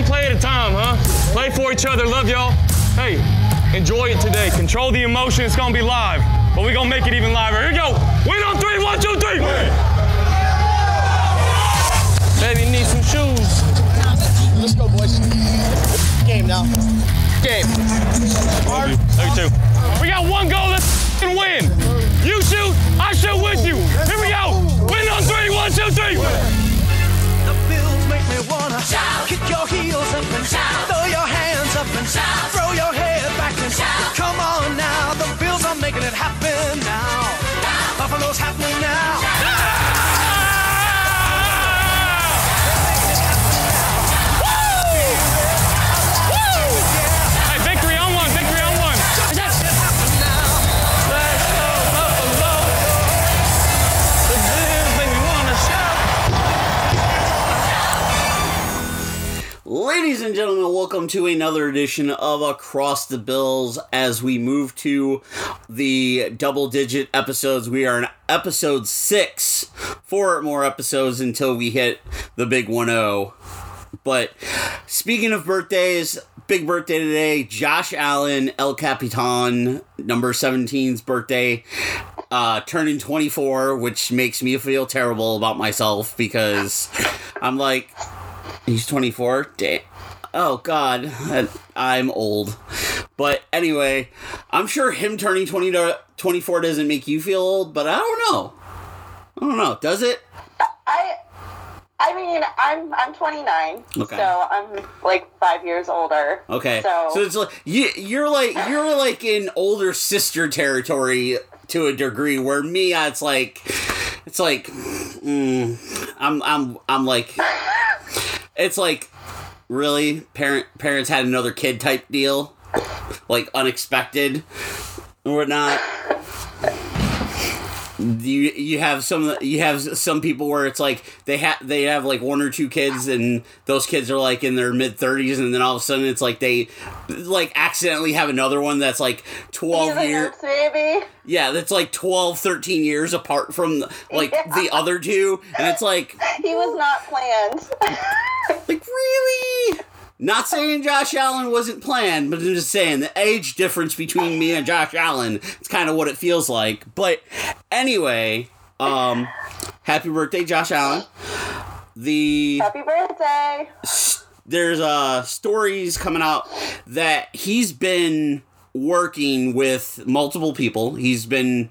one play at a time, huh? Play for each other. Love y'all. Hey, enjoy it today. Control the emotion. It's gonna be live, but we're gonna make it even liver. Here we go. Win on three. One, two, three. Baby, need some shoes. Let's go, boys. Game now. Game. Love you. Love you too. We got one goal. Let's f***ing win. You shoot. I shoot with you. Here we go. Win on three. One, two, three. The bills make me wanna shout. Up and shout. Throw your hands up and shout. Throw your head back and shout. Come on now, the bills are making it happen now. Buffalo's happening now. Hey, Ladies and gentlemen, welcome to another edition of Across the Bills as we move to the double digit episodes. We are in episode six. Four more episodes until we hit the big 1 0. But speaking of birthdays, big birthday today. Josh Allen, El Capitan, number 17's birthday, uh, turning 24, which makes me feel terrible about myself because I'm like, He's 24. Damn. Oh God, I'm old. But anyway, I'm sure him turning 20 to 24 doesn't make you feel old, but I don't know. I don't know. Does it? I I mean, I'm I'm 29, Okay. so I'm like five years older. Okay. So, it's like you you're like you're like in older sister territory to a degree where me it's like it's like mm, I'm I'm I'm like it's like really parent parents had another kid type deal like unexpected or not. you you have some you have some people where it's like they have they have like one or two kids and those kids are like in their mid 30s and then all of a sudden it's like they like accidentally have another one that's like 12 years baby. yeah that's like 12 13 years apart from like the other two and it's like He was not planned. like really not saying Josh Allen wasn't planned, but I'm just saying the age difference between me and Josh Allen, it's kind of what it feels like. But anyway, um, happy birthday, Josh Allen. The Happy birthday. there's uh stories coming out that he's been working with multiple people. He's been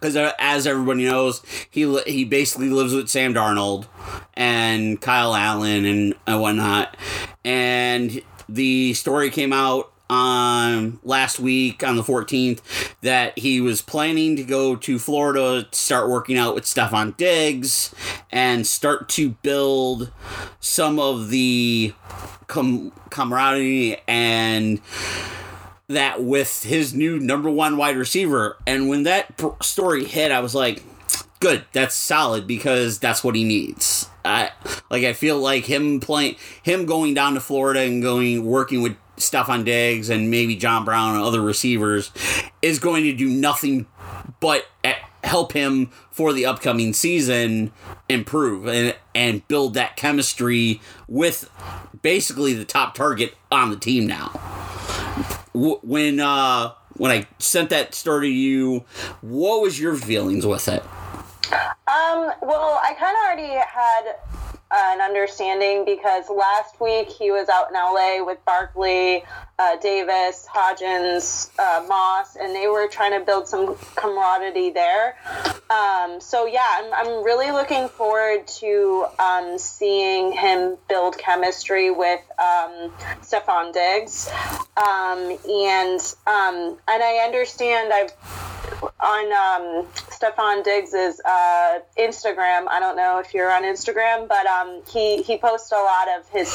because as everybody knows, he he basically lives with Sam Darnold and Kyle Allen and, whatnot. And the story came out on last week on the 14th that he was planning to go to Florida to start working out with Stefon Diggs and start to build some of the com- camaraderie and that with his new number one wide receiver. And when that story hit, I was like, good, that's solid because that's what he needs. I like I feel like him playing him going down to Florida and going working with Stefon Diggs and maybe John Brown and other receivers is going to do nothing but help him for the upcoming season improve and and build that chemistry with basically the top target on the team now when uh when I sent that story to you, what was your feelings with it? Um, well, I kind of already had an understanding because last week he was out in LA with Barkley, uh, Davis, Hodgins, uh, Moss, and they were trying to build some camaraderie there. Um, so yeah, I'm, I'm really looking forward to um, seeing him build chemistry with um, Stefon Diggs, um, and um, and I understand I've on um, Stefon Diggs's uh, Instagram. I don't know if you're on Instagram, but he he posts a lot of his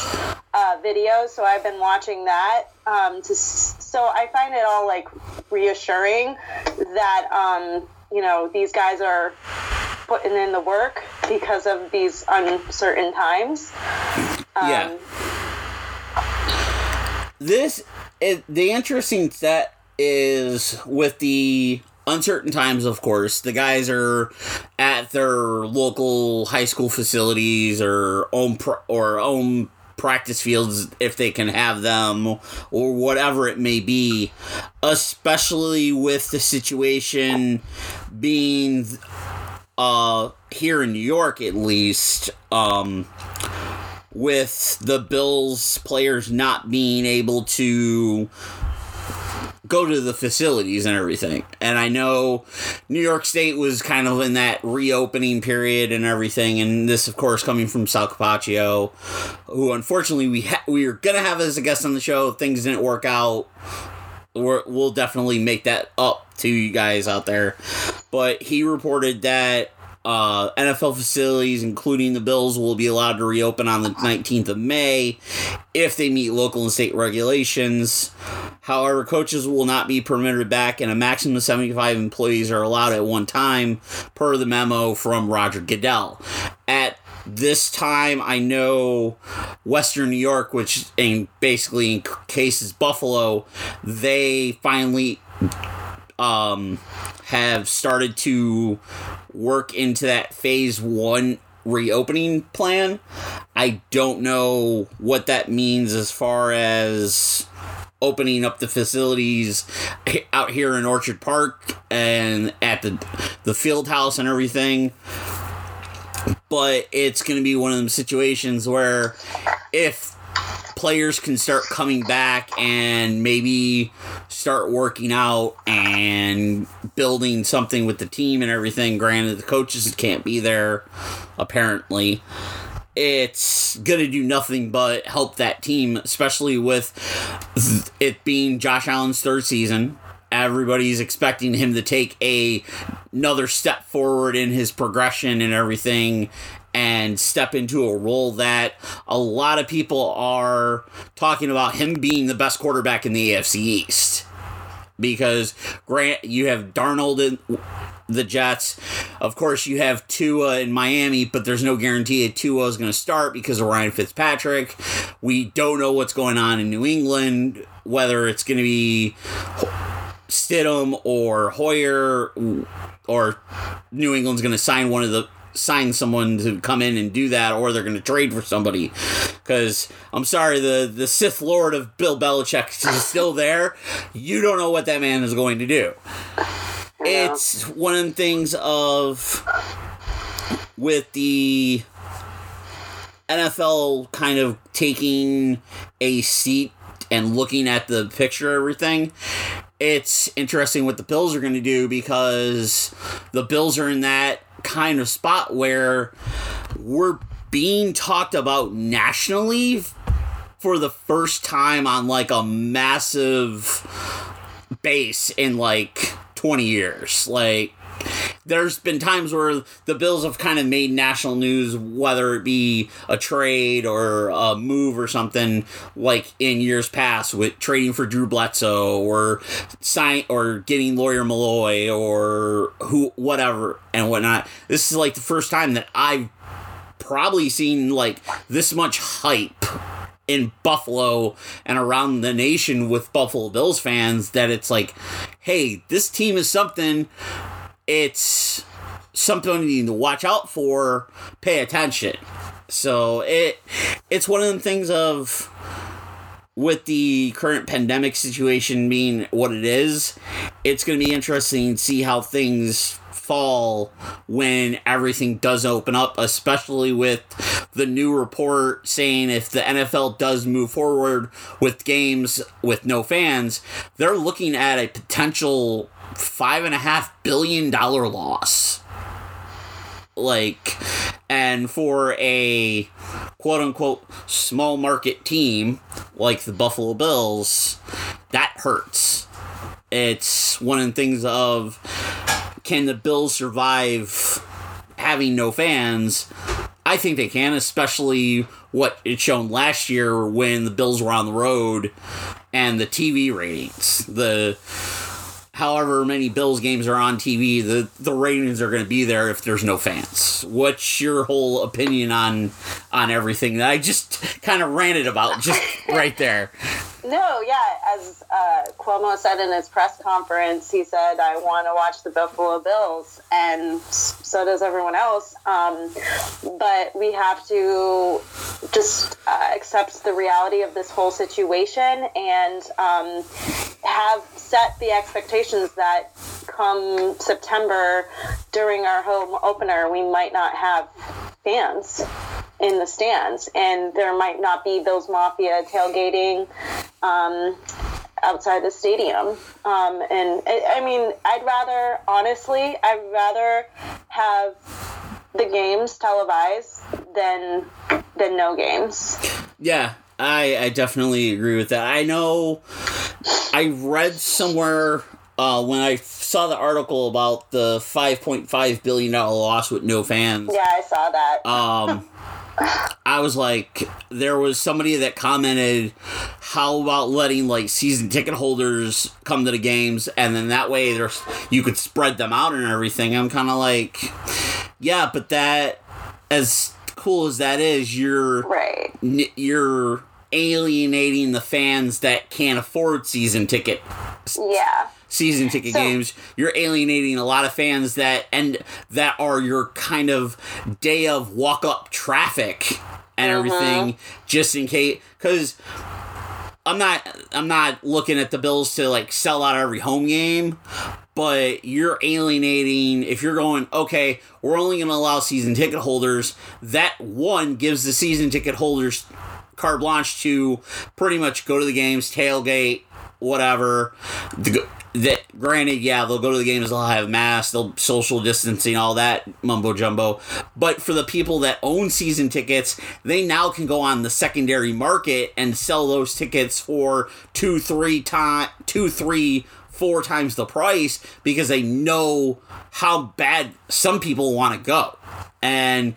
uh, videos. So I've been watching that. Um, to so I find it all like reassuring that um, you know these guys are putting in the work because of these uncertain times. Um, Yeah. This the interesting set is with the uncertain times of course. The guys are at their local high school facilities or own pro, or own practice fields if they can have them or whatever it may be, especially with the situation being uh here in New York at least um with the Bills players not being able to go to the facilities and everything. And I know New York State was kind of in that reopening period and everything. And this, of course, coming from Sal Capaccio, who unfortunately we ha- we were gonna have as a guest on the show. Things didn't work out. We're, we'll definitely make that up to you guys out there. But he reported that uh, NFL facilities, including the Bills, will be allowed to reopen on the 19th of May if they meet local and state regulations. However, coaches will not be permitted back, and a maximum of 75 employees are allowed at one time, per the memo from Roger Goodell. At this time, I know Western New York, which in basically in cases Buffalo, they finally um, have started to work into that phase one reopening plan. I don't know what that means as far as opening up the facilities out here in Orchard Park and at the the field house and everything. But it's going to be one of them situations where if players can start coming back and maybe start working out and building something with the team and everything. Granted, the coaches can't be there, apparently. It's gonna do nothing but help that team, especially with it being Josh Allen's third season. Everybody's expecting him to take a another step forward in his progression and everything, and step into a role that a lot of people are talking about him being the best quarterback in the AFC East. Because Grant, you have Darnold in the Jets. Of course, you have Tua in Miami, but there's no guarantee that Tua is going to start because of Ryan Fitzpatrick. We don't know what's going on in New England, whether it's going to be Stidham or Hoyer, or New England's going to sign one of the sign someone to come in and do that, or they're going to trade for somebody. Because I'm sorry, the the Sith Lord of Bill Belichick is still there. You don't know what that man is going to do. It's one of the things of with the NFL kind of taking a seat and looking at the picture everything it's interesting what the bills are going to do because the bills are in that kind of spot where we're being talked about nationally for the first time on like a massive base in like 20 years. Like, there's been times where the Bills have kind of made national news, whether it be a trade or a move or something, like in years past with trading for Drew Bledsoe or sign or getting Lawyer Milloy or who whatever and whatnot. This is like the first time that I've probably seen like this much hype in Buffalo and around the nation with Buffalo Bills fans that it's like, hey, this team is something. It's something you need to watch out for. Pay attention. So it it's one of the things of with the current pandemic situation being what it is, it's going to be interesting to see how things fall when everything does open up, especially with the new report saying if the NFL does move forward with games with no fans, they're looking at a potential five and a half billion dollar loss. Like, and for a quote unquote small market team like the Buffalo Bills, that hurts. It's one of the things of can the Bills survive having no fans? I think they can, especially what it shown last year when the Bills were on the road and the TV ratings. The however many Bills games are on TV, the, the ratings are going to be there if there's no fans. What's your whole opinion on on everything that I just kind of ranted about just right there? No, yeah. As uh, Cuomo said in his press conference, he said, "I want to watch the Buffalo Bills," and so does everyone else. Um, but we have to just uh, accept the reality of this whole situation and um, have set the expectations that come September during our home opener, we might not have fans in the stands, and there might not be those mafia tailgating um, outside the stadium. Um, and I, I mean, I'd rather, honestly, I'd rather have the games televised than than no games. Yeah, I, I definitely agree with that. I know I read somewhere uh, when I saw the article about the $5.5 billion loss with no fans. Yeah, I saw that. Um, I was like, there was somebody that commented, how about letting like season ticket holders come to the games, and then that way there's you could spread them out and everything. I'm kind of like, yeah, but that as cool as that is, you're right. n- you're alienating the fans that can't afford season ticket Yeah. season ticket So- games you're alienating a lot of fans that and that are your kind of day of walk up traffic and mm-hmm. everything just in case because i'm not i'm not looking at the bills to like sell out every home game but you're alienating if you're going okay we're only going to allow season ticket holders that one gives the season ticket holders carte blanche to pretty much go to the games tailgate whatever. The, that granted yeah they'll go to the games they'll have masks they'll social distancing all that mumbo jumbo. But for the people that own season tickets they now can go on the secondary market and sell those tickets for two three time two three four times the price because they know how bad some people want to go and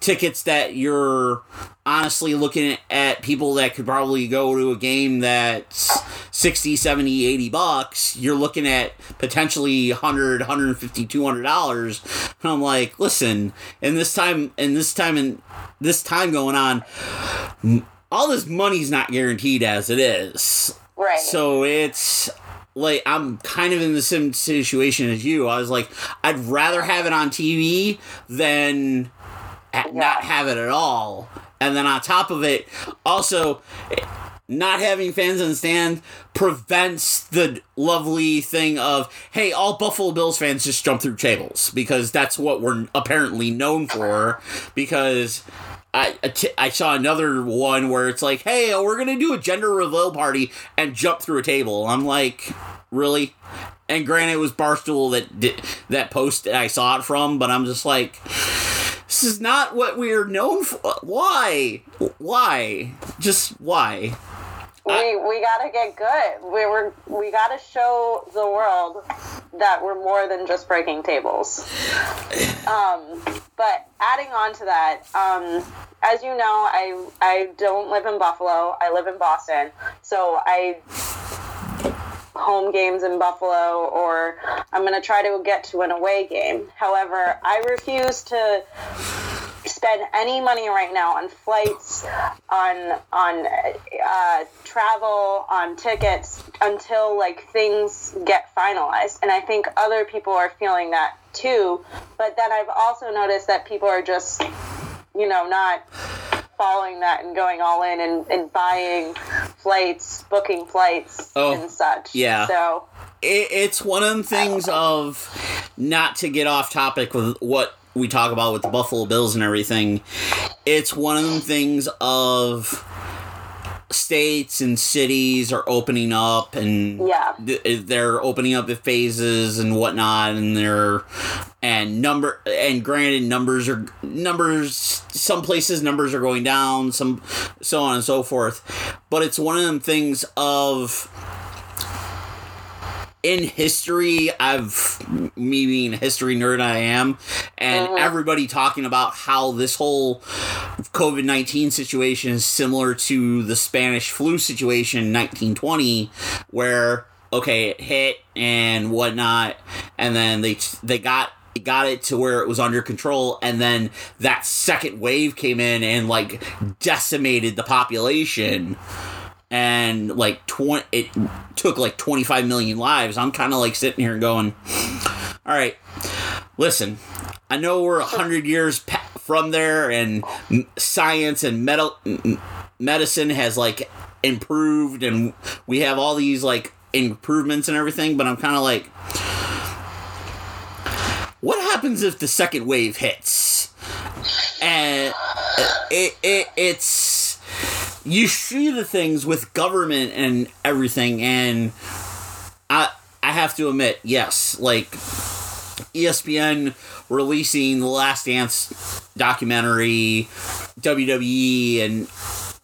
tickets that you're honestly looking at people that could probably go to a game that's 60 70 80 bucks you're looking at potentially 100 150 200 dollars and i'm like listen in this time in this time and this time going on all this money's not guaranteed as it is Right. so it's like I'm kind of in the same situation as you. I was like, I'd rather have it on TV than a- not have it at all. And then on top of it, also not having fans in the stand prevents the lovely thing of hey all buffalo bills fans just jump through tables because that's what we're apparently known for because I, saw another one where it's like, hey, we're gonna do a gender reveal party and jump through a table. I'm like, really? And granted, it was Barstool that did that post that I saw it from, but I'm just like, this is not what we're known for. Why? Why? Just why? We we gotta get good. We were we gotta show the world that we're more than just breaking tables. Um, but adding on to that, um, as you know, I I don't live in Buffalo. I live in Boston, so I home games in Buffalo or I'm going to try to get to an away game. However, I refuse to spend any money right now on flights, on on uh, travel, on tickets until like things get finalized. And I think other people are feeling that too. But then I've also noticed that people are just, you know, not following that and going all in and, and buying flights, booking flights Oh, and such. yeah. So it, it's one of the things of not to get off topic with what we talk about with the Buffalo Bills and everything. It's one of the things of states and cities are opening up and Yeah. th- they're opening up the phases and whatnot and they're and number and granted numbers are numbers some places numbers are going down some so on and so forth but it's one of them things of in history, I've me being a history nerd I am, and uh-huh. everybody talking about how this whole COVID nineteen situation is similar to the Spanish flu situation in nineteen twenty, where okay it hit and whatnot, and then they they got got it to where it was under control and then that second wave came in and like decimated the population and like 20 it took like 25 million lives. I'm kind of like sitting here going all right listen i know we're 100 years from there and science and metal medicine has like improved and we have all these like improvements and everything but i'm kind of like what happens if the second wave hits? And it, it it's you see the things with government and everything and i i have to admit yes like espn releasing the last dance documentary wwe and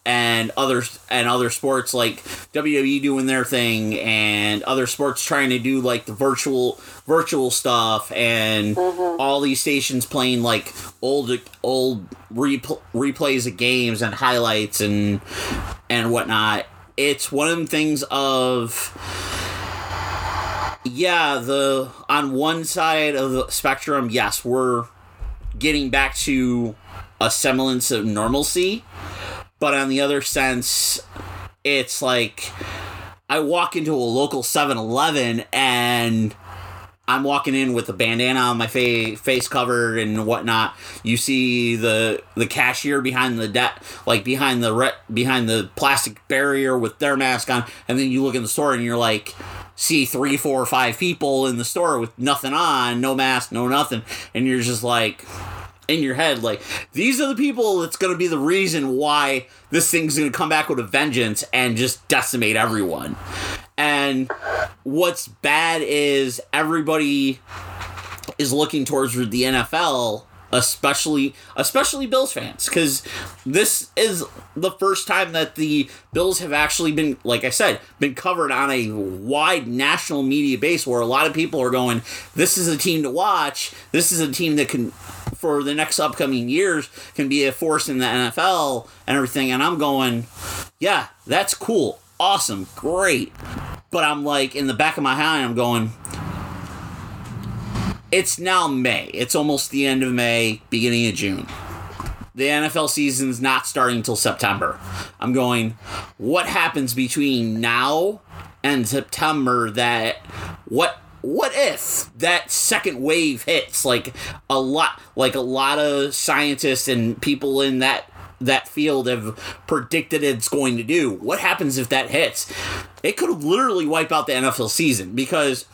and other and other sports like WWE doing their thing and other sports trying to do like the virtual virtual stuff and mm-hmm. all these stations playing like old old repl- replays of games and highlights and and whatnot. It's one of them things of yeah, the on one side of the spectrum, yes, we're getting back to a semblance of normalcy but on the other sense it's like i walk into a local 7-eleven and i'm walking in with a bandana on my fa- face covered and whatnot. You see the the cashier behind the debt, like behind the re- behind the plastic barrier with their mask on and then you look in the store and you're like see three four five people in the store with nothing on no mask no nothing. And you're just like in your head like these are the people that's going to be the reason why this thing's going to come back with a vengeance and just decimate everyone. And what's bad is everybody is looking towards the NFL especially especially Bills fans cuz this is the first time that the Bills have actually been like I said been covered on a wide national media base where a lot of people are going this is a team to watch. This is a team that can for the next upcoming years can be a force in the NFL and everything and I'm going yeah that's cool awesome great but I'm like in the back of my mind I'm going it's now May. It's almost the end of May, beginning of June. The NFL season's not starting until September. I'm going, what happens between now and September that what what if that second wave hits like a lot like a lot of scientists and people in that that field have predicted it's going to do. What happens if that hits? It could literally wipe out the NFL season because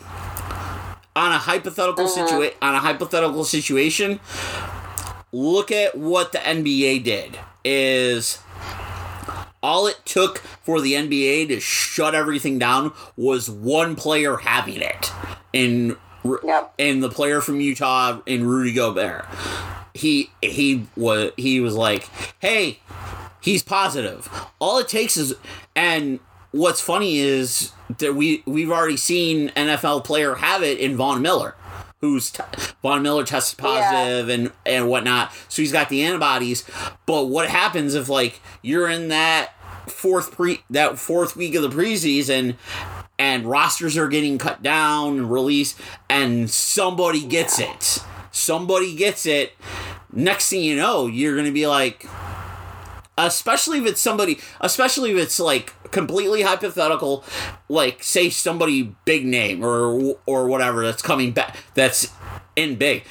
on a hypothetical uh-huh. situa- on a hypothetical situation, look at what the NBA did. Is all it took for the NBA to shut everything down was one player having it in Yep. in the player from Utah and Rudy Gobert. He he was he was like, "Hey, he's positive." All it takes is and what's funny is that we we've already seen NFL player have it in Von Miller, who's t- Von Miller tested positive and and whatnot, so he's got the antibodies. But what happens if like you're in that fourth pre that fourth week of the preseason? And rosters are getting cut down and released, and somebody gets it. Somebody gets it. Next thing you know, you're gonna be like, especially if it's somebody especially if it's like completely hypothetical like say somebody big name or or whatever that's coming back that's in big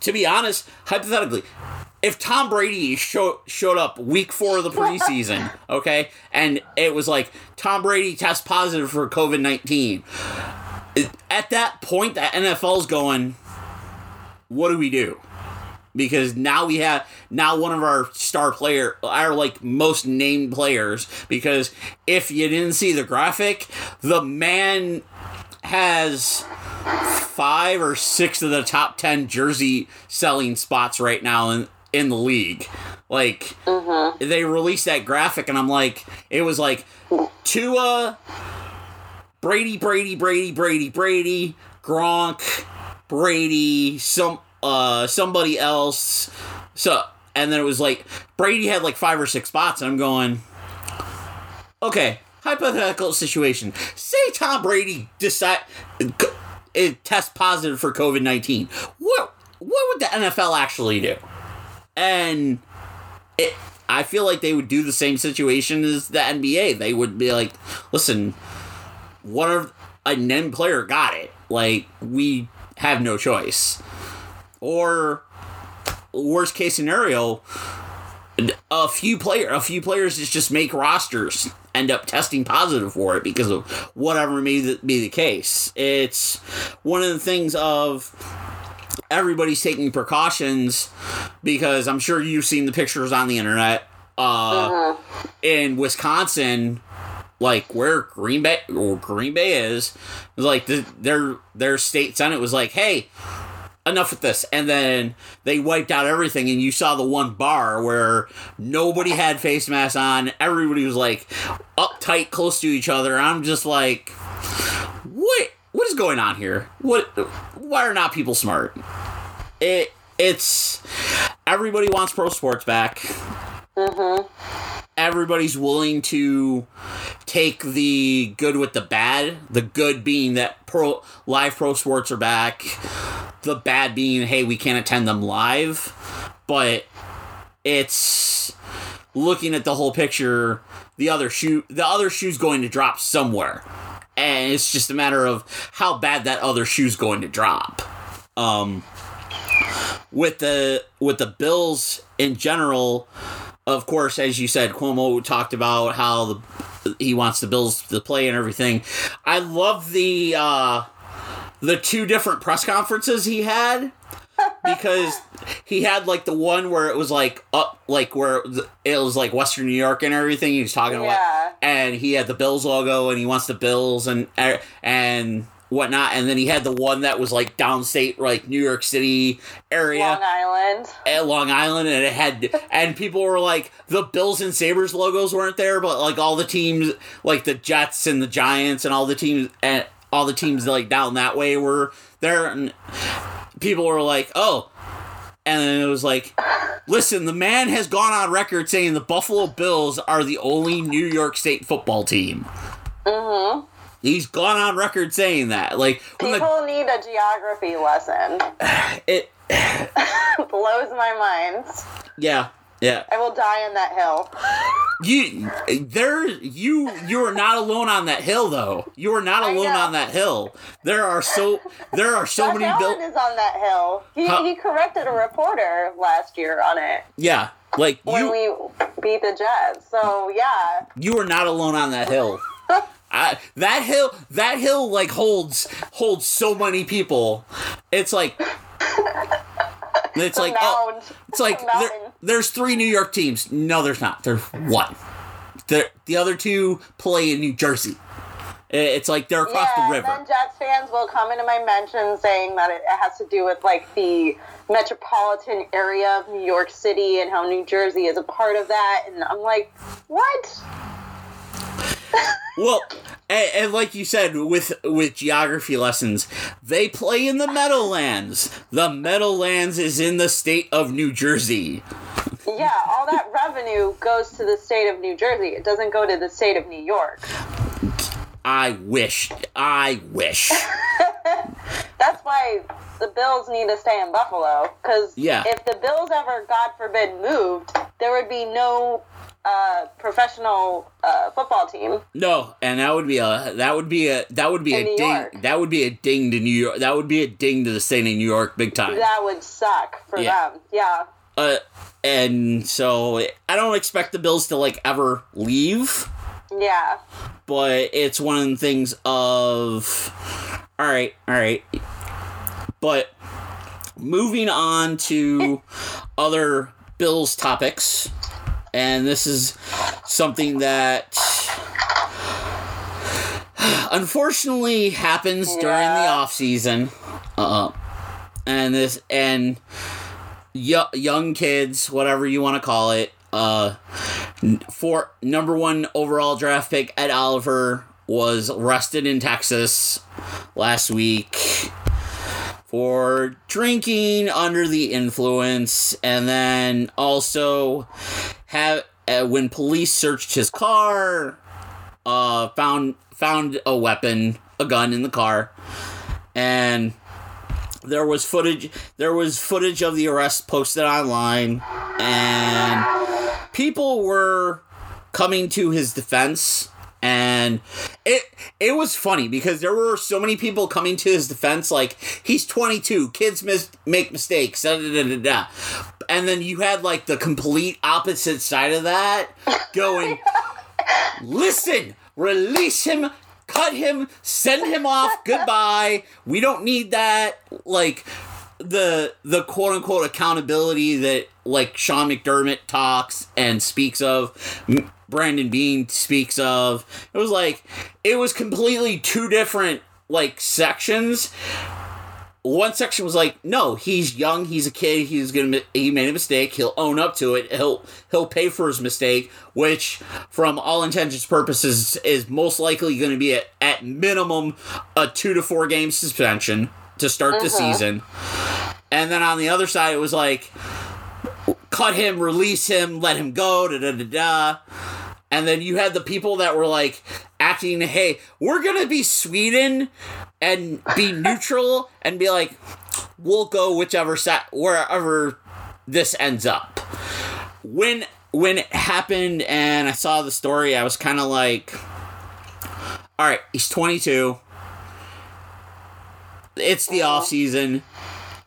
to be honest hypothetically if Tom Brady show, showed up week four of the preseason, okay, and it was like Tom Brady test positive for COVID 19, at that point, the NFL's going, what do we do? because now we have now one of our star player our like most named players because if you didn't see the graphic the man has five or six of the top 10 jersey selling spots right now in in the league. Like they released that graphic and i'm like it was like Tua Brady Brady Brady Brady Brady Gronk Brady some uh somebody else. So and then it was like Brady had like five or six spots and I'm going okay hypothetical situation. Say Tom Brady decide it test positive for COVID-19 what what would the NFL actually do and it I feel like they would do the same situation as the NBA. They would be like, listen, one of a named player got it. Like we have no choice. Or worst case scenario, a few player a few players that just make rosters end up testing positive for it because of whatever may be the case. It's one of the things of everybody's taking precautions because I'm sure you've seen the pictures on the internet. Uh, In Wisconsin, like where Green Bay or Green Bay is, like the, their their state senate was like, hey, enough with this. And then they wiped out everything, and you saw the one bar where nobody had face masks on. Everybody was like uptight, close to each other. I'm just like, what? What is going on here? What? Why are not people smart? It. It's everybody wants pro sports back. Mm-hmm. Everybody's willing to take the good with the bad. The good being that pro live pro sports are back the bad being hey we can't attend them live but it's looking at the whole picture the other shoe the other shoe's going to drop somewhere and it's just a matter of how bad that other shoe's going to drop. Um with the with the bills in general of course as you said cuomo talked about how the he wants the bills to play and everything. I love the uh the two different press conferences he had because he had like the one where it was like up like where it was like western new york and everything he was talking Yeah. about and he had the bills logo and he wants the bills and er, and whatnot and then he had the one that was like downstate like new york city area Long Island. at Long Island, and it had, and people were like, the Bills and Sabres logos weren't there, but like all the teams, like the Jets and the Giants and all the teams, and all the teams like down that way were there, and people were like, oh. And then it was like, listen, the man has gone on record saying the Buffalo Bills are the only New York State football team. Mm-hmm. He's gone on record saying that. Like, when the, People need a geography lesson. it, Blows my mind. yeah, yeah. I will die on that hill. You there you you are not alone on that hill though. You are not alone on that hill. There are so there are so Josh many Allen is on that hill. He, Huh. he corrected a reporter last year on it Yeah. Like when you we beat the Jets. So yeah, you are not alone on that hill. I, that hill that hill like holds holds so many people. It's like it's like oh, it's like there, there's three New York teams. No, there's not. There's one. The the other two play in New Jersey. It's like they're across yeah, the river. and then Jets fans will come into my mentions saying that it has to do with like the metropolitan area of New York City and how New Jersey is a part of that. And I'm like, what? Well, and, and like you said, with with geography lessons, they play in the Meadowlands. The Meadowlands is in the state of New Jersey. Yeah, all that revenue goes to the state of New Jersey. It doesn't go to the state of New York. I wish. I wish. That's why the Bills need to stay in Buffalo. Because Yeah. if the Bills ever, God forbid, moved, there would be no uh, professional uh, football team. No, and that would be a that would be a that would be In a New ding. York. That would be a ding to New York. That would be a ding to the state of New York, big time. That would suck for Yeah. them. Yeah. Uh, and so I don't expect the Bills to like ever leave. Yeah. but it's one of the things of all right all right but moving on to other bills topics and this is something that unfortunately happens during the Yeah. off season uh, and this and yo- young kids whatever you want to call it uh for number one overall draft pick Ed Oliver was arrested in Texas last week for drinking under the influence, and then also have uh, when police searched his car, uh, found found a weapon, a gun in the car, and there was footage there was footage of the arrest posted online and people were coming to his defense and it it was funny because there were so many people coming to his defense like he's 22 kids mis- make mistakes da, da, da, da, and then you had like the complete opposite side of that going listen release him cut him send him off goodbye. We don't need that. Like the the quote unquote accountability that like Sean McDermott talks and speaks of, Brandon Beane speaks of. It was like it was completely two different like sections. One section was like, no, he's young, he's a kid, he's gonna he made a mistake, he'll own up to it, he'll he'll pay for his mistake, which from all intents and purposes is most likely gonna be at, at minimum a two to four game suspension to start the mm-hmm. season. And then on the other side, it was like, cut him, release him, let him go, da da da da. And then you had the people that were like acting, hey, we're gonna be Sweden and be neutral and be like, we'll go whichever side, wherever this ends up. When when it happened and I saw the story, I was kind of like, all right, he's 22. It's the off season.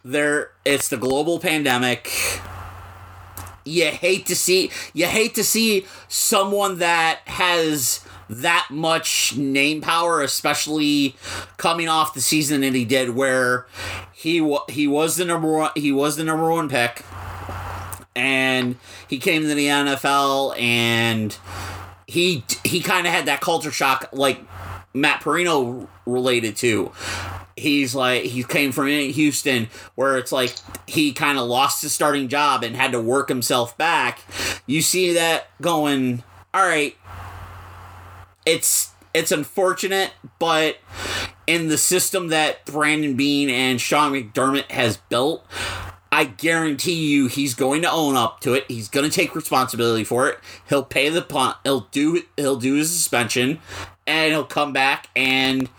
There, it's the global pandemic. You hate to see you hate to see someone that has that much name power, especially coming off the season that he did, where he he was the number one he was the number one pick, and he came to the NFL and he he kind of had that culture shock like Matt Parrino related to. He's like he came from Houston where it's like he kind of lost his starting job and had to work himself back. You see that going, all right. It's it's unfortunate, but in the system that Brandon Beane and Sean McDermott has built, I guarantee you he's going to own up to it. He's going to take responsibility for it. He'll pay the punt. He'll do he'll do his suspension and he'll come back and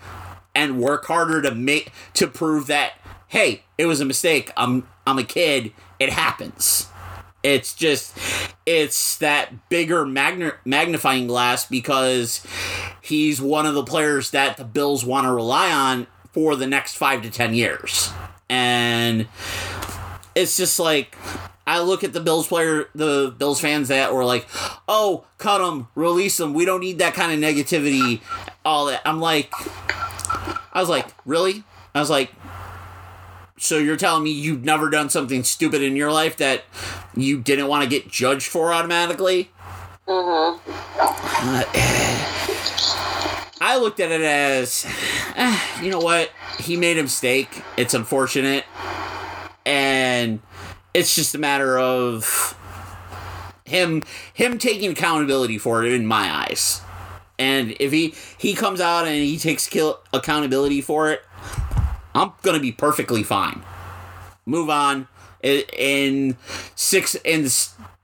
and work harder to make to prove that hey, it was a mistake. I'm I'm a kid. It happens. It's just it's that bigger magna- magnifying glass because he's one of the players that the Bills want to rely on for the next 5 to 10 years. And it's just like I look at the Bills player, the Bills fans that were like, "Oh, cut him, release him. We don't need that kind of negativity." All that. I'm like, I was like, really? I was like, so you're telling me you've never done something stupid in your life that you didn't want to get judged for automatically? Mm-hmm. I looked at it as, eh, you know what? He made a mistake. It's unfortunate and it's just a matter of him him taking accountability for it in my eyes. And if he he comes out and he takes kill, accountability for it, I'm gonna be perfectly fine. Move on. In six in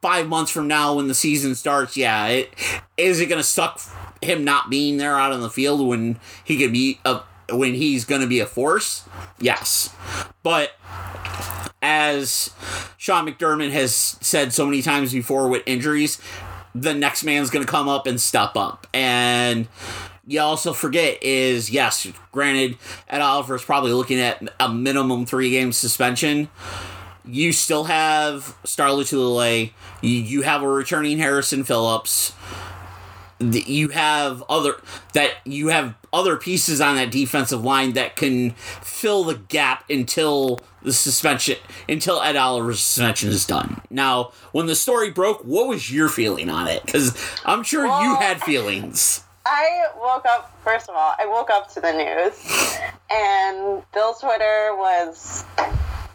five months from now, when the season starts, yeah, it is it gonna suck him not being there out on the field when he could be a when he's gonna be a force? Yes, but as Sean McDermott has said so many times before with injuries, the next man's going to come up and step up. And you also forget is yes, granted, Ed Oliver's probably looking at a minimum three game suspension. You still have Star Lotulelei. You, you have a returning Harrison Phillips. You have other that you have other pieces on that defensive line that can fill the gap until the suspension until Ed Oliver's suspension is done. Now, when the story broke, what was your feeling on it? Because I'm sure you had feelings. I woke up, first of all, I woke up to the news, and Bill's Twitter was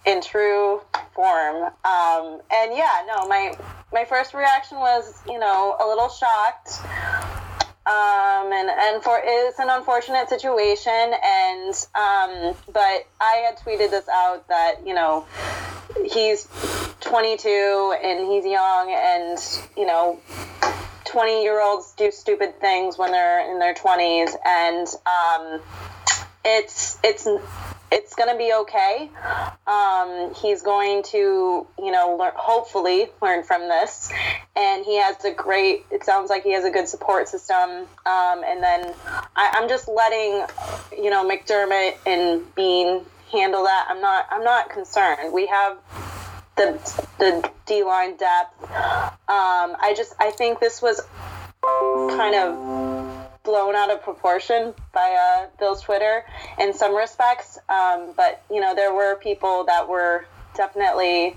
in true form. Um, and yeah, no, my my first reaction was, you know, a little shocked. Um, and, and for it's an unfortunate situation and um, but I had tweeted this out that you know he's 22 and he's young and you know 20 year olds do stupid things when they're in their 20s and um, it's it's it's going to be okay. Um, he's going to, you know, learn, hopefully learn from this. And he has a great, it sounds like he has a good support system. Um, and then I, I'm just letting, you know, McDermott and Beane handle that. I'm not, I'm not concerned. We have the, the D line depth. Um, I just, I think this was kind of blown out of proportion by uh, Bill's Twitter in some respects. Um, but you know, there were people that were definitely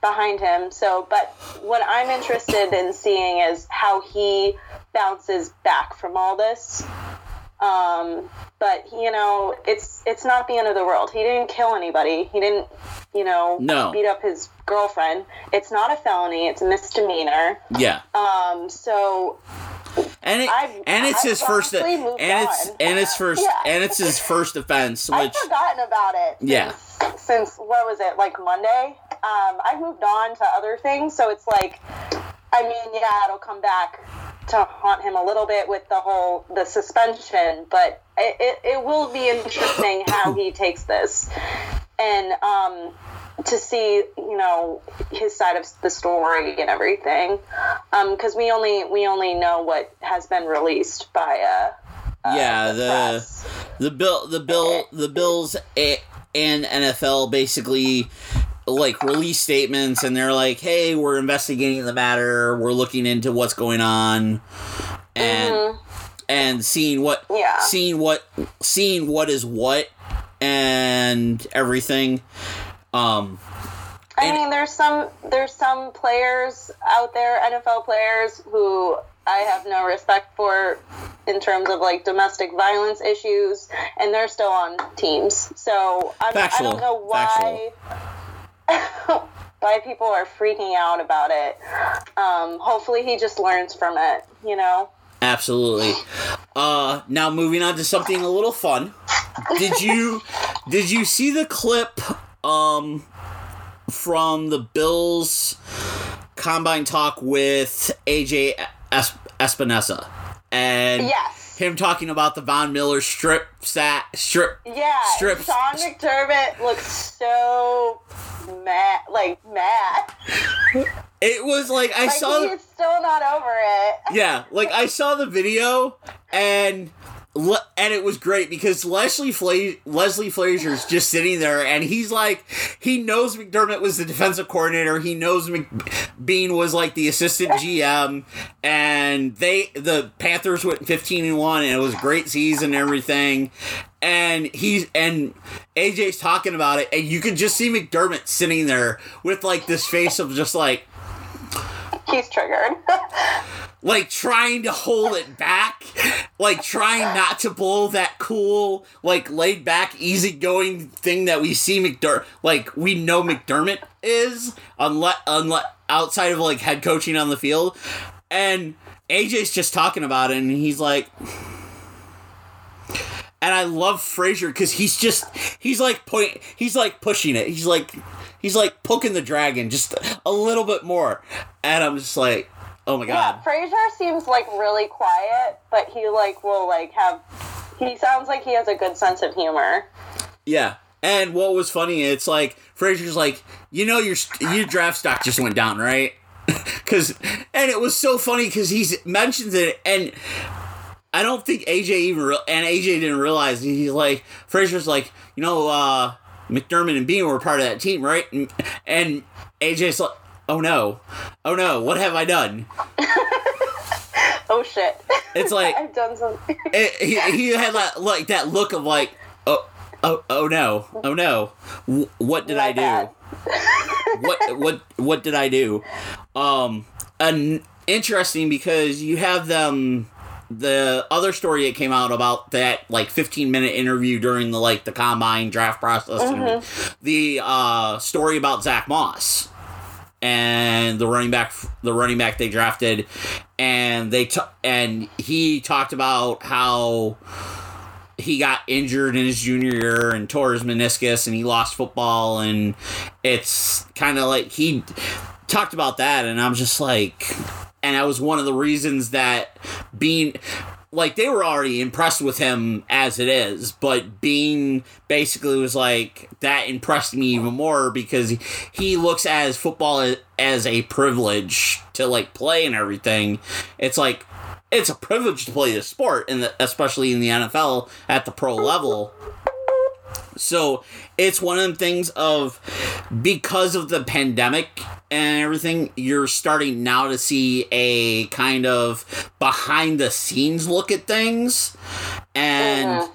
behind him. So, but what I'm interested in seeing is how he bounces back from all this. Um, but you know, it's it's not the end of the world. He didn't kill anybody. He didn't, you know, No. beat up his girlfriend. It's not a felony. It's a misdemeanor. Yeah. Um, so And it, I've- and it's I've his first and it's on. and it's first Yeah. and it's his first offense, Which, I've forgotten about it. Since, Yeah. Since what was it like Monday? Um, I've moved on to other things, so it's like, I mean, yeah, it'll come back to haunt him a little bit with the whole the suspension, but it, it, it will be interesting how he takes this, and um, to see you know his side of the story and everything, because we only we only know what has been released by uh, yeah, the the the bill the bill the bills a- and NFL basically like release statements and they're like, "Hey, we're investigating the matter. We're looking into what's going on." And and seeing what Mm-hmm. Yeah. seeing what seeing what is what and everything um I mean, there's some there's some players out there, NFL players, who I have no respect for in terms of like domestic violence issues, and they're still on teams. So I'm, I don't know why why people are freaking out about it. Um, hopefully, he just learns from it. You know. Absolutely. Uh now moving on to something a little fun. Did you did you see the clip um from the Bills combine talk with AJ Es- Epenesa and Yes. him talking about the Von Miller strip sat strip Yeah. strips Sean McDermott looks so mad, like mad. it was like I Like saw he's still not over it. Yeah, like I saw the video and le- and it was great because Leslie Fla- Leslie Frazier's just sitting there and he's like he knows McDermott was the defensive coordinator. He knows McBean was like the assistant GM and they the Panthers went 15 and 1 and it was a great season and everything. And he's and AJ's talking about it and you could just see McDermott sitting there with like this face of just like He's triggered. like trying to hold it back, like trying not to blow that cool, like laid back, easygoing thing that we see McDermott, like we know McDermott is, unless, unless outside of like head coaching on the field, and AJ's just talking about it, and he's like. And I love Frazier because he's just he's like point he's like pushing it. He's like he's like poking the dragon just a little bit more. And I'm just like, oh my god. Yeah, Frazier seems like really quiet, but he like will like have. He sounds like he has a good sense of humor. Yeah. And what was funny, it's like Frazier's like, you know, your your draft stock just went down, right? Because and it was so funny because he mentions it, and I don't think AJ even re- and AJ didn't realize. He's like Frazier's like, you know, uh, McDermott and Beane were part of that team, right? And, and AJ's like, oh no, oh no, what have I done? Oh shit! It's like I've done something. it, he, he had that, like that look of like, oh, oh, oh no, oh no, W- what did I My do? what what what did I do? Um, and interesting because you have them. The other story that came out about that like 15 minute interview during the like the combine draft process, and the uh, story about Zach Moss and the running back the running back they drafted. And they t- and he talked about how he got injured in his junior year and tore his meniscus and he lost football. And it's kind of like he talked about that and I'm just like and that was one of the reasons that being like they were already impressed with him as it is, but Beane basically was like that impressed me even more because he, looks as football as, as a privilege to like play and everything. It's like it's a privilege to play this sport, and especially in the NFL at the pro level. So it's one of them things of because of the pandemic and everything, you're starting now to see a kind of behind the scenes look at things. And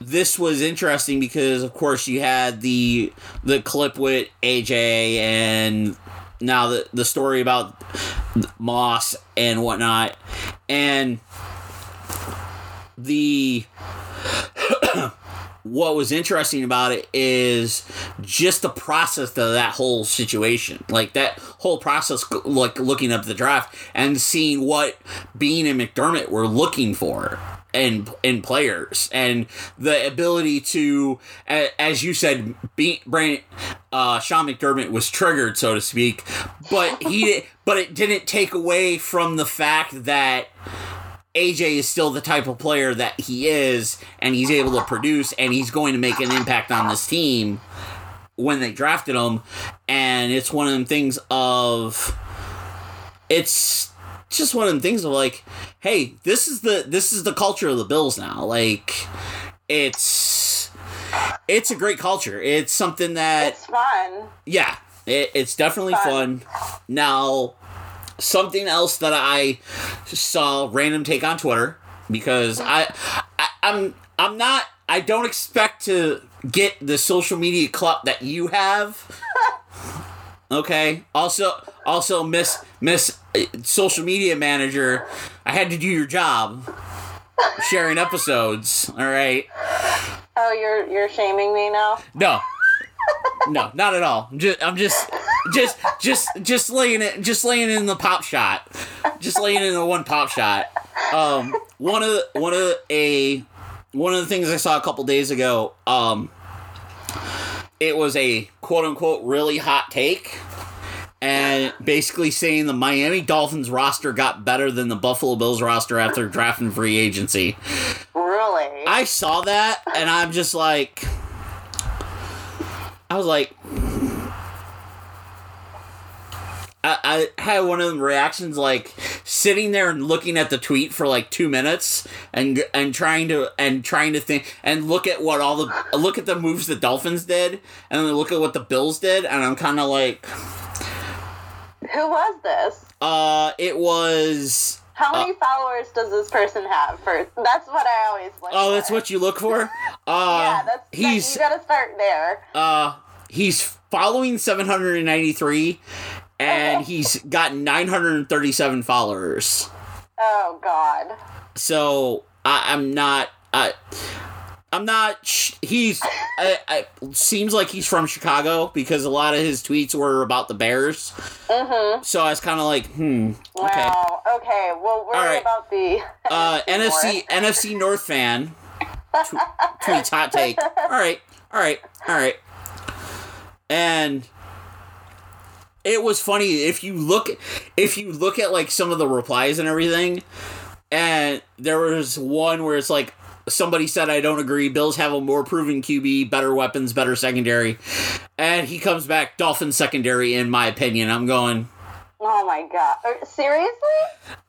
this was interesting because of course you had the the clip with AJ and now the the story about Moss and whatnot. And the what was interesting about it is just the process of that whole situation. Like that whole process like looking up the draft and seeing what beane and mcdermott were looking for and in players and the ability to as you said Beane, Brand, uh, Sean McDermott was triggered so to speak but he but it didn't take away from the fact that AJ is still the type of player that he is, and he's able to produce, and he's going to make an impact on this team when they drafted him. And it's one of them things of it's just one of them things of like, hey, this is the this is the culture of the Bills now. Like it's it's a great culture. It's something that It's fun. yeah, it, it's definitely fun. Fun. Now, something else that I saw random take on Twitter because I, I I'm I'm not I don't expect to get the social media clout that you have. Okay. Also, also, Miss Miss uh, Social Media Manager, I had to do your job, sharing episodes. All right. Oh, you're you're shaming me now. No. No, not at all. I'm just I'm just just just just laying it just laying in the pop shot. Just laying in the one pop shot. Um one of the, one of a one of the things I saw a couple days ago, um it was a quote unquote really hot take. And basically saying the Miami Dolphins roster got better than the Buffalo Bills roster after drafting free agency. Really? I saw that and I'm just like I was like I, I had one of them reactions like sitting there and looking at the tweet for like two minutes and and trying to and trying to think and look at what all the look at the moves the Dolphins did and then look at what the Bills did and I'm kind of like Who was this? uh it was How many followers does this person have? First, that's what I always look. oh that's what you look for uh Yeah, that's he's you gotta start there. Uh, he's following 793, and he's got 937 followers. Oh God. So I, I'm not. I, I'm not. Sh- he's. I, I, seems like he's from Chicago because a lot of his tweets were about the Bears. Mm-hmm. So I was kind of like, hmm. Okay. Wow. Okay. Well, worry All right. about the Uh, NFC NFC North. NFC North fan. Tw- tweets hot take. All right, all right, all right. And it was funny if you look if you look at like some of the replies and everything. And there was one where it's like somebody said I don't agree. Bills have a more proven QB, better weapons, better secondary. And he comes back Dolphins secondary in my opinion. I'm going Oh my God. Seriously?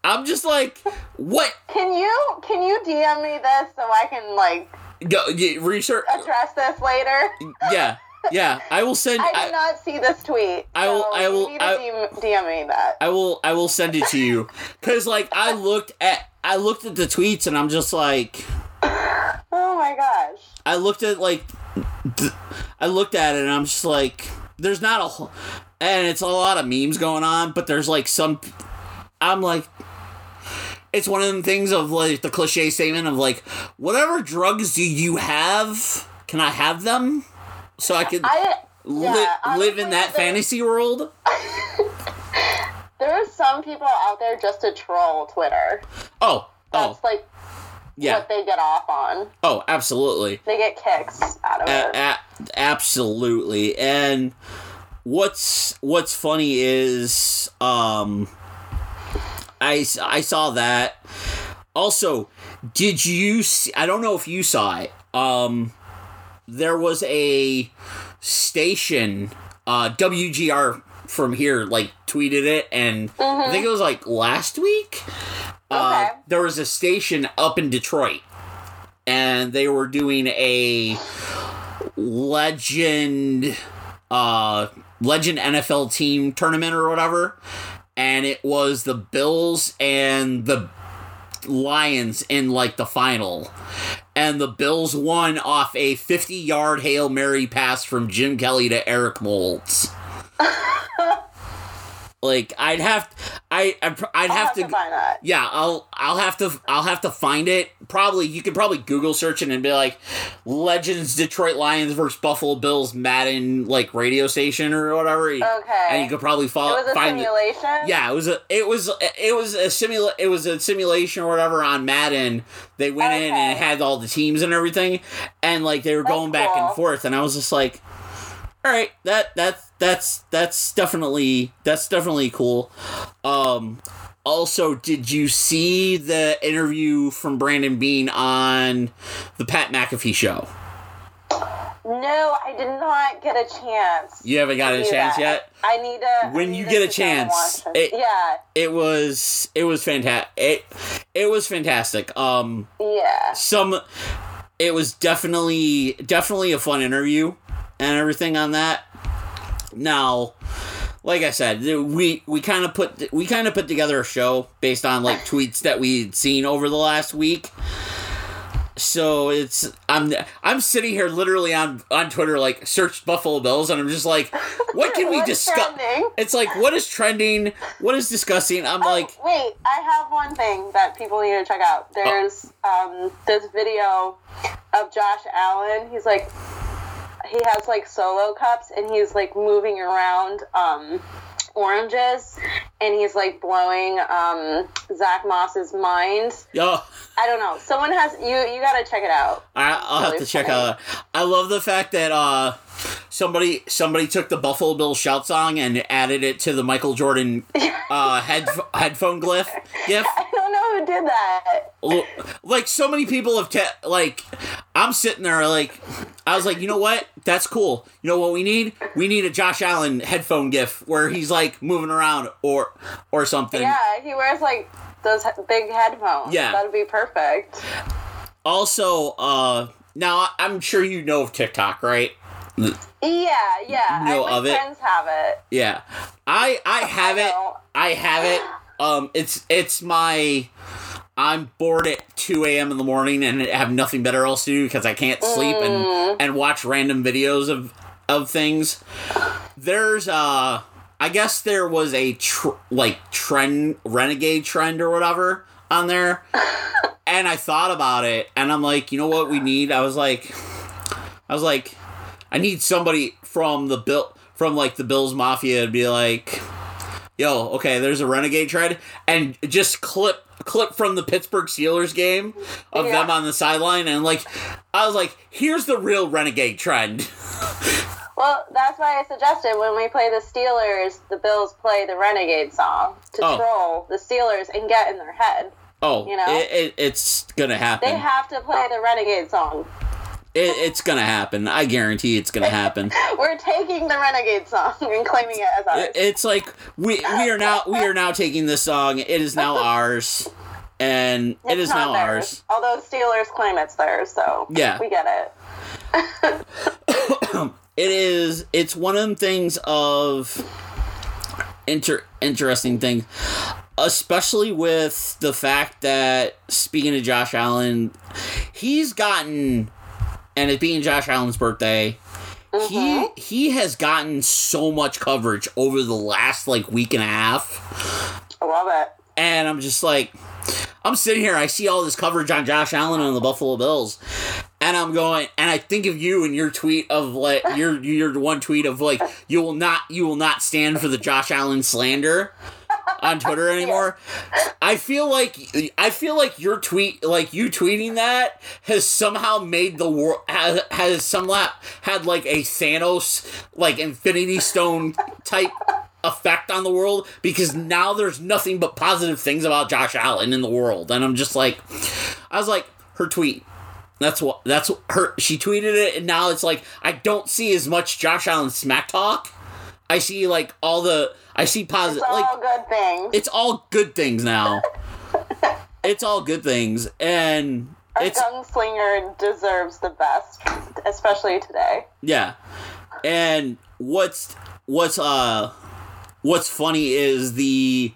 I'm just like what Can you can you DM me this so I can like go research address this later? yeah, yeah. I will send. I I, did not see this tweet. I will- so I will- You need to I- DM, DM me that. I will. I will send it to you because, like, I looked at. I looked at the tweets and I'm just like, Oh my gosh. I looked at like, I looked at it and I'm just like, there's not a, whole, and it's a lot of memes going on, but there's like some, I'm like, it's one of the things of like the cliche statement of like, whatever drugs do you have? Can I have them? So I can I li- yeah, live in that fantasy world. There are some people out there just to troll Twitter. Oh, oh, That's like yeah. what they get off on. Oh, absolutely. They get kicks out of A- it. a- absolutely. And what's what's funny is um I I saw that Also, did you see, I don't know if you saw it. Um there was a station uh WGR from here like tweeted it and I think it was like last week. Uh, Okay. there was a station up in Detroit and they were doing a legend uh legend NFL team tournament or whatever and it was the Bills and the Lions in like the final and the Bills won off a 50 yard Hail Mary pass from Jim Kelly to Eric Moulds. like I'd have I I'd, I'd have, have to to find that. yeah, I'll I'll have to I'll have to find it. Probably you could probably Google search it and be like Legends Detroit Lions versus Buffalo Bills Madden like radio station or whatever. Okay. And you could probably follow, It was a find it. simulation. Yeah, it was a it was it was a simula it was a simulation or whatever on Madden. They went in and it had all the teams and everything, and like they were That's going back and forth, and I was just like, all right, that that's that's that's definitely that's definitely cool. Um, also, did you see the interview from Brandon Beane on the Pat McAfee show? No, I did not get a chance. You haven't got a chance that. yet. I need to. When need you get a sit down and chance, it- yeah, It was it was fantastic. It it was fantastic. Um. yeah. some it was definitely definitely a fun interview and everything on that now like i said we we kind of put we kind of put together a show based on like tweets that we'd seen over the last week. So it's i'm i'm sitting here literally on on twitter like search buffalo bills and i'm just like what can we discuss it's like what is trending? What is discussing? I'm like oh, wait, I have one thing that people need to check out. There's um, this video of Josh Allen. He's like, he has like solo cups and he's like moving around um, oranges and he's like blowing um, Zach Moss's mind. yo I don't know. Someone has you. You gotta check it out. I, I'll have really to check out. I love the fact that uh, somebody somebody took the Buffalo Bill shout song and added it to the Michael Jordan uh, head headphone glyph gif. I don't know who did that. Like so many people have te- like I'm sitting there like I was like, you know what? That's cool. You know what we need? We need a Josh Allen headphone gif where he's like moving around or or something. Yeah, he wears like those big headphones. Yeah. that'd be perfect. Also, uh, now I'm sure you know of TikTok, right? Yeah, yeah. Know I, of it? friends have it. Yeah, I I have I it. I have it. Um, it's it's my. I'm bored at 2 a.m. in the morning and have nothing better else to do because I can't sleep Mm. and and watch random videos of of things. There's uh, I guess there was a tr- like trend renegade trend or whatever on there, and I thought about it and I'm like, you know what we need? I was like, I was like, I need somebody from the bill from like the Bills Mafia to be like, yo, okay, there's a renegade trend, and just clip clip from the Pittsburgh Steelers game of Yeah. them on the sideline, and like, I was like, here's the real renegade trend. Well, that's why I suggested when we play the Steelers, the Bills play the Renegade song to Oh. troll the Steelers and get in their head. Oh, You know? it, it, it's gonna happen. They have to play the Renegade song. It, it's gonna happen. I guarantee it's gonna happen. We're taking the Renegade song and claiming it as ours. It- it's like we we are now we are now taking this song. It is now ours, and it It's not now theirs. ours. Although Steelers claim it's theirs, so Yeah. we get it. it is it's one of them things of inter interesting thing especially with the fact that speaking of josh allen he's gotten and it being josh allen's birthday he mm-hmm. he has gotten so much coverage over the last like week and a half. I love it. and I'm just like, I'm sitting here, I see all this coverage on Josh Allen and the Buffalo Bills, and I'm going, and I think of you and your tweet of like your your one tweet of like you will not you will not stand for the Josh Allen slander on Twitter anymore. I feel like I feel like your tweet, like you tweeting that, has somehow made the world has, has somehow had like a Thanos like Infinity Stone type effect on the world because now there's nothing but positive things about Josh Allen in the world, and I'm just like, I was like, her tweet. That's what. That's what her. She tweeted it, and now it's like I don't see as much Josh Allen smack talk. I see like all the. I see positive. It's all Like good things. it's all good things now. it's all good things, and A it's gunslinger deserves the best, especially today. Yeah. And what's what's uh what's funny is the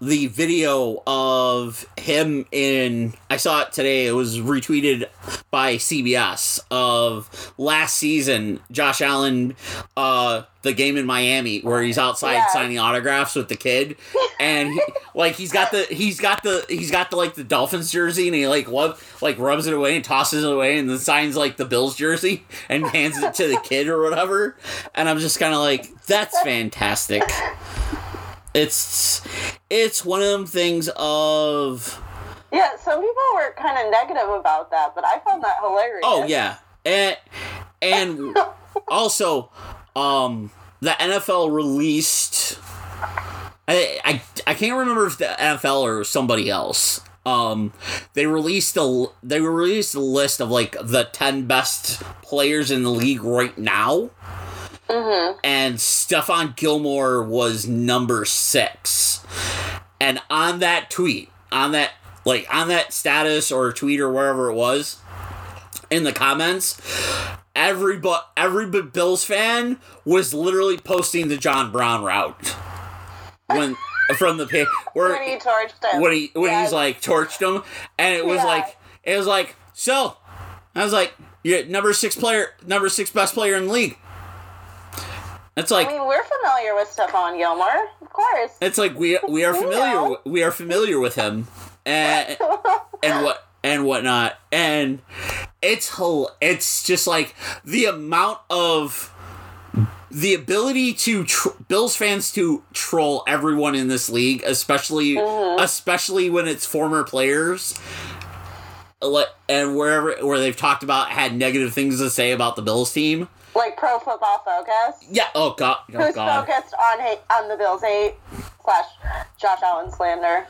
the video of him in I saw it today it was retweeted by CBS of last season Josh Allen uh the game in Miami where he's outside Yeah. signing autographs with the kid. And he, like he's got the he's got the he's got the like the Dolphins jersey and he like rub, like rubs it away and tosses it away and then signs like the Bills jersey and hands it to the kid or whatever. And I'm just kind of like that's fantastic it's it's one of them things of Yeah, some people were kind of negative about that, but I found that hilarious. oh yeah and and also um the NFL released I, I I can't remember if the NFL or somebody else um they released a they released a list of like the 10 best players in the league right now Mm-hmm. and Stephon Gilmore was number six. And on that tweet, on that like on that status or tweet or wherever it was, in the comments, every but every Bills fan was literally posting the John Brown route when from the pic where When he torched him. when he when Yes. he's like torched him, and it was Yeah. like it was like so. I was like, you're number six player, number six best player in the league. It's like I mean, we're familiar with Stephon Gilmore, of course. it's like we we are familiar we are familiar with him and and what and whatnot and it's whole it's just like the amount of the ability to tr- Bills fans to troll everyone in this league, especially Mm-hmm. especially when it's former players, like and wherever where they've talked about had negative things to say about the Bills team. Like Pro Football Focus, Yeah. Oh god. Oh who's god. focused on hate on the Bills hate slash Josh Allen slander.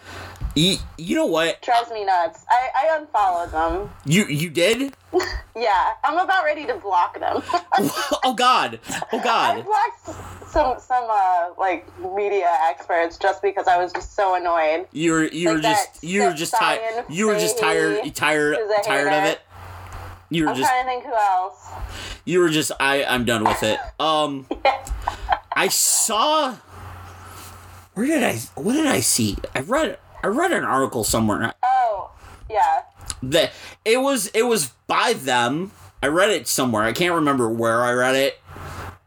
You, you know what? Drives me nuts. I, I unfollowed them. You you did? Yeah, I'm about ready to block them. oh god. Oh God! I blocked some some uh, like media experts just because I was just so annoyed. You were you were Like just you were just tired you were just tired tired tired of it. You were I'm just trying to think who else. you were just I I'm done with it. Um yeah. I saw where did I what did I see? I read I read an article somewhere Oh, yeah. that it was it was by them. I read it somewhere. I can't remember where I read it.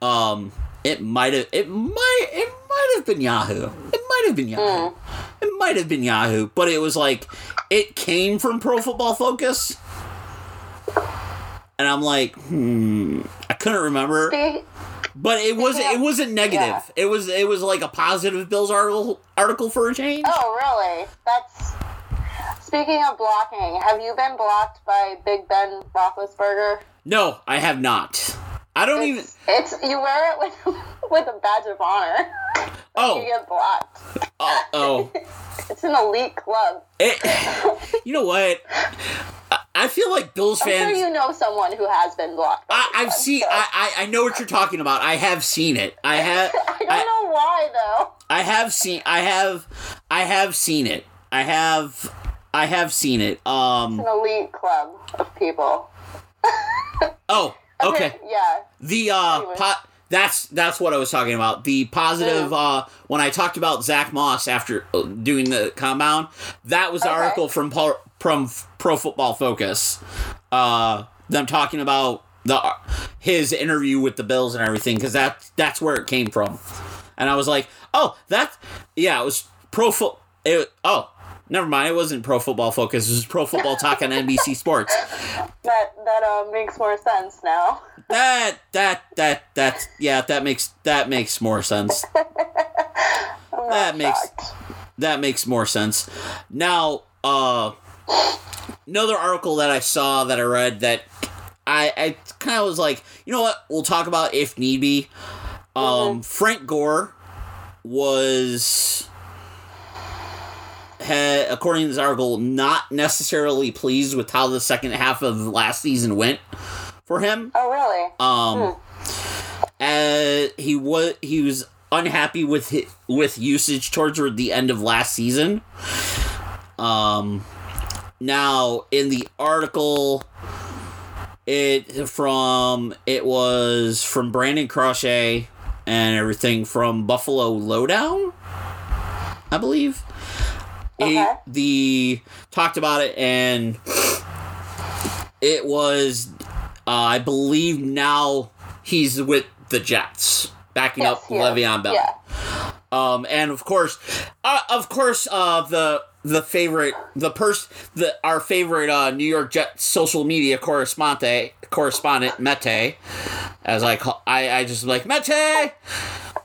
Um it might have it might it might have been Yahoo. It might have been Yahoo. It might have been Yahoo, but it was like it came from Pro Football Focus. And I'm like, hmm, I couldn't remember, but it was Speaking it wasn't negative. yeah. It was it was like a positive Bills article article for a change. oh, really? That's. Speaking of blocking, have you been blocked by Big Ben Roethlisberger? No, I have not. I don't even. It's, it's you wear it with with a badge of honor. Oh, You get blocked. oh, oh. It's an elite club. It, you know what? I- feel like Bills I'm fans. sure you know someone who has been blocked. I, Ben, seen. so- I, I I know what you're talking about. I have seen it. I have. I don't I, know why though. I have seen. I have. I have seen it. I have. I have seen it. Um. An elite club of people. Oh. Okay. Yeah. The uh. Po- that's that's what I was talking about. The positive. Uh. When I talked about Zach Moss after uh, doing the compound, that was the Okay. article from Pro- from Pro Football Focus. Uh. Them talking about the his interview with the Bills and everything because that that's where it came from. And I was like, oh, that yeah, it was pro foot. It oh. Never mind, it wasn't pro football focus. It was pro football talk on NBC Sports. That that uh, makes more sense now. That that that that yeah, that makes that makes more sense. That makes- shocked. That makes more sense. Now, uh another article that I saw that I read that I I kind of was like, you know what? We'll talk about if need be. Um Frank Gore was had, according to this article, not necessarily pleased with how the second half of last season went for him. Oh, really? Um, uh, he was he was unhappy with hi with usage towards the end of last season. Um, now in the article, it from it was from Brandon Crochet and everything from Buffalo Lowdown, I believe. Okay. the talked about it and it was uh, I believe now he's with the Jets, backing Yes, up. Le'Veon Bell. Yeah. Um, and of course, uh, of course, uh, the the favorite, the pers, the our favorite uh, New York Jets social media correspondent, correspondent Mete, as I call, I, I just like Mete,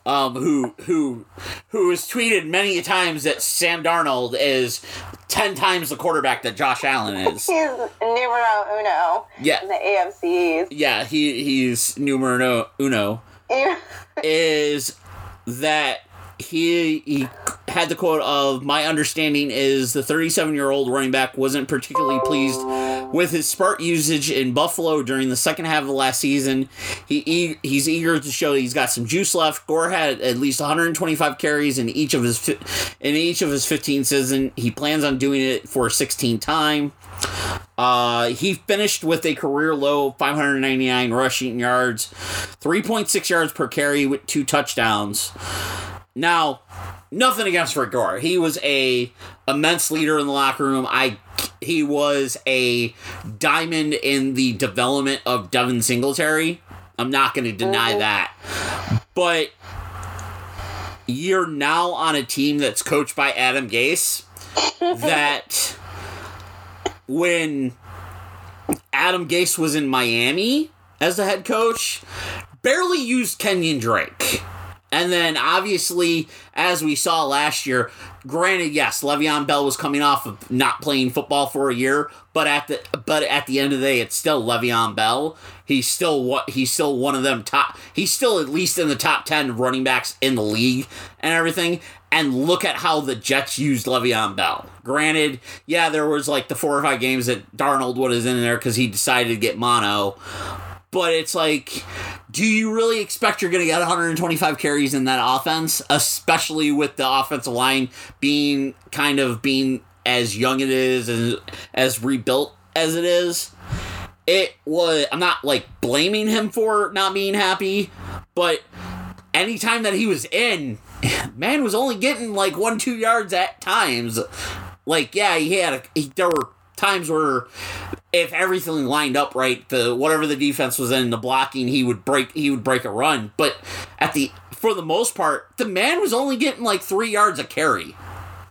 um, who who who has tweeted many times that Sam Darnold is ten times the quarterback that Josh Allen is. He's numero uno Yeah. in the AFC East. Yeah, he he's numero uno. is that he he had the quote of my understanding is the 37 year old running back wasn't particularly pleased with his spark usage in Buffalo during the second half of last season. He he's eager to show he's got some juice left. Gore had at least 125 carries in each of his in each of his 15 season. He plans on doing it for a 16 time. Uh, he finished with a career low 599 rushing yards, 3.6 yards per carry with two touchdowns. Now, nothing against Rick Gore. He was a immense leader in the locker room. I he was a diamond in the development of Devin Singletary. I'm not going to deny that. But you're now on a team that's coached by Adam Gase that when Adam Gase was in Miami as the head coach, barely used Kenyan Drake. And then obviously, as we saw last year, granted, yes, Le'Veon Bell was coming off of not playing football for a year, but at the but at the end of the day, it's still Le'Veon Bell. He's still what he's still one of them top. He's still at least in the top ten running backs in the league and everything. And look at how the Jets used Le'Veon Bell. Granted, yeah, there was like the four or five games that Darnold was in there because he decided to get mono. But it's like, do you really expect you're going to get 125 carries in that offense, especially with the offensive line being kind of being as young it is and as rebuilt as it is? It was. I'm not like blaming him for not being happy, but anytime that he was in, man was only getting like one two yards at times. Like yeah, he had a, he, there were times where if everything lined up right, the whatever the defense was in the blocking, he would break he would break a run. But at the for the most part, the man was only getting like three yards a carry.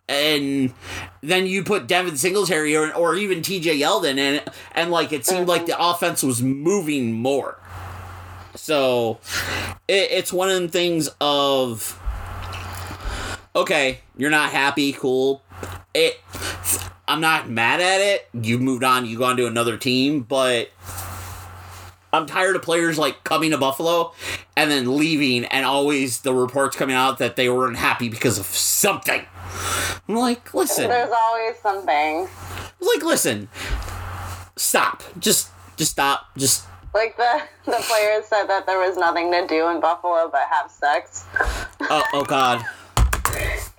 And then you put Devin Singletary or, or even TJ Yeldon in it, and like it seemed like mm-hmm. the offense was moving more. So it, it's one of the things of okay, you're not happy, cool. It I'm not mad at it. You moved on, you gone to another team, but I'm tired of players like coming to Buffalo and then leaving and always the reports coming out that they weren't happy because of something. I'm like, listen. There's always something. like, listen. Stop. Just just stop. Just Like the the players said that there was nothing to do in Buffalo but have sex. oh, oh god.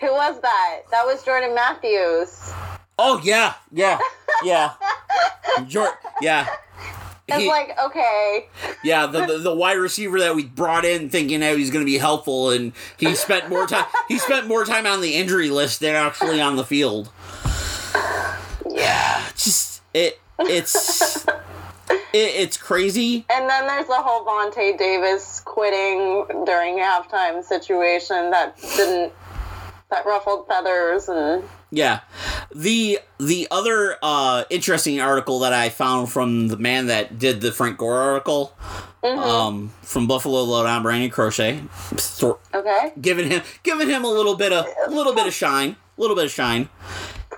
Who was that? That was Jordan Matthews. Oh yeah, yeah, yeah. Jor- yeah. It's He- like okay, Yeah, the, the the wide receiver that we brought in thinking that he's going to be helpful, and he spent more time. He spent more time on the injury list than actually on the field. yeah. Just it, it's it, it's crazy. And then there's the whole Vontae Davis quitting during halftime situation that didn't that ruffled feathers and Yeah, the the other uh, interesting article that I found from the man that did the Frank Gore article, um, from Buffalo Lowdown, Brandon Crochet, okay. giving him giving him a little bit of a little bit of shine, a little bit of shine.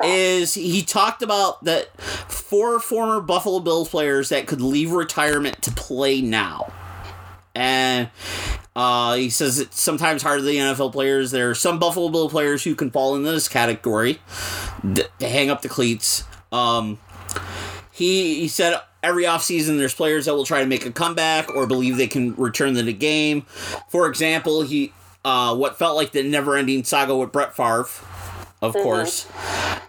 Is he talked about that four former Buffalo Bills players that could leave retirement to play now, and Uh, he says it's sometimes hard to the NFL players. There are some Buffalo Bill players who can fall into this category to hang up the cleats. Um, he he said every offseason there's players that will try to make a comeback or believe they can return to the game. For example, he uh, what felt like the never-ending saga with Brett Favre, of course.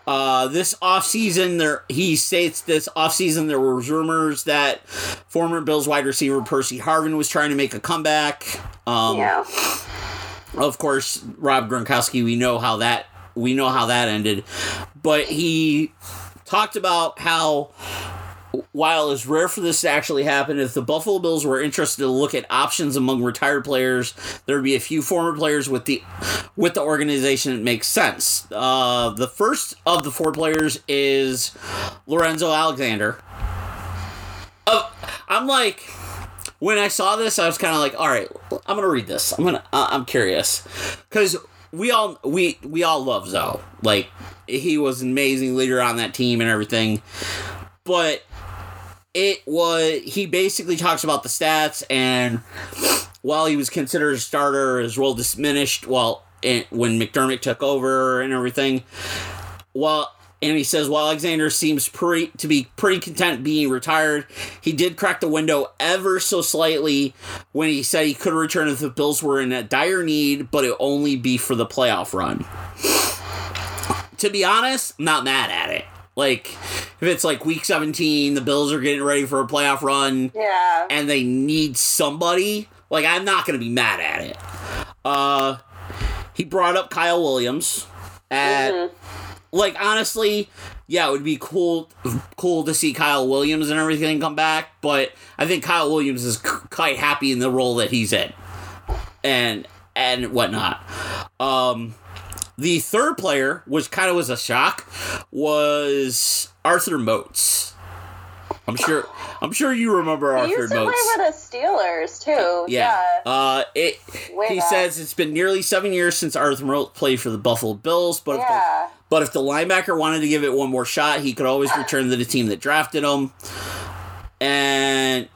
Uh, this offseason there he states this offseason there was rumors that former Bills wide receiver Percy Harvin was trying to make a comeback. Um, Yeah. of course, Rob Gronkowski, we know how that we know how that ended, but he talked about how while it's rare for this to actually happen, if the Buffalo Bills were interested to look at options among retired players, there would be a few former players with the with the organization that makes sense. Uh, the first of the four players is Lorenzo Alexander. Uh, I'm like, when I saw this, I was kind of like, all right, I'm gonna read this. I'm gonna, uh, I'm curious, because we all we we all love Zoe. Like he was an amazing leader on that team and everything, but it was he basically talks about the stats and while he was considered a starter, his role diminished. It, when McDermott took over and everything, well, and he says while Alexander seems pretty to be pretty content being retired, he did crack the window ever so slightly when he said he could return if the Bills were in a dire need, but it only be for the playoff run. To be honest, I'm not mad at it. Like if it's like week 17, the Bills are getting ready for a playoff run Yeah. and they need somebody, like I'm not gonna be mad at it. Uh he brought up Kyle Williams at like honestly, yeah, it would be cool cool to see Kyle Williams and everything come back, but I think Kyle Williams is c- quite happy in the role that he's in. And and whatnot. Um the third player, which kind of was a shock, was Arthur Moats. I'm sure I'm sure you remember He Arthur used to play Moats. for the Steelers too. Yeah. Yeah. Uh, it. Way he back. says it's been nearly seven years since Arthur Moats played for the Buffalo Bills, but if the, Yeah. but if the linebacker wanted to give it one more shot, he could always return to the team that drafted him. And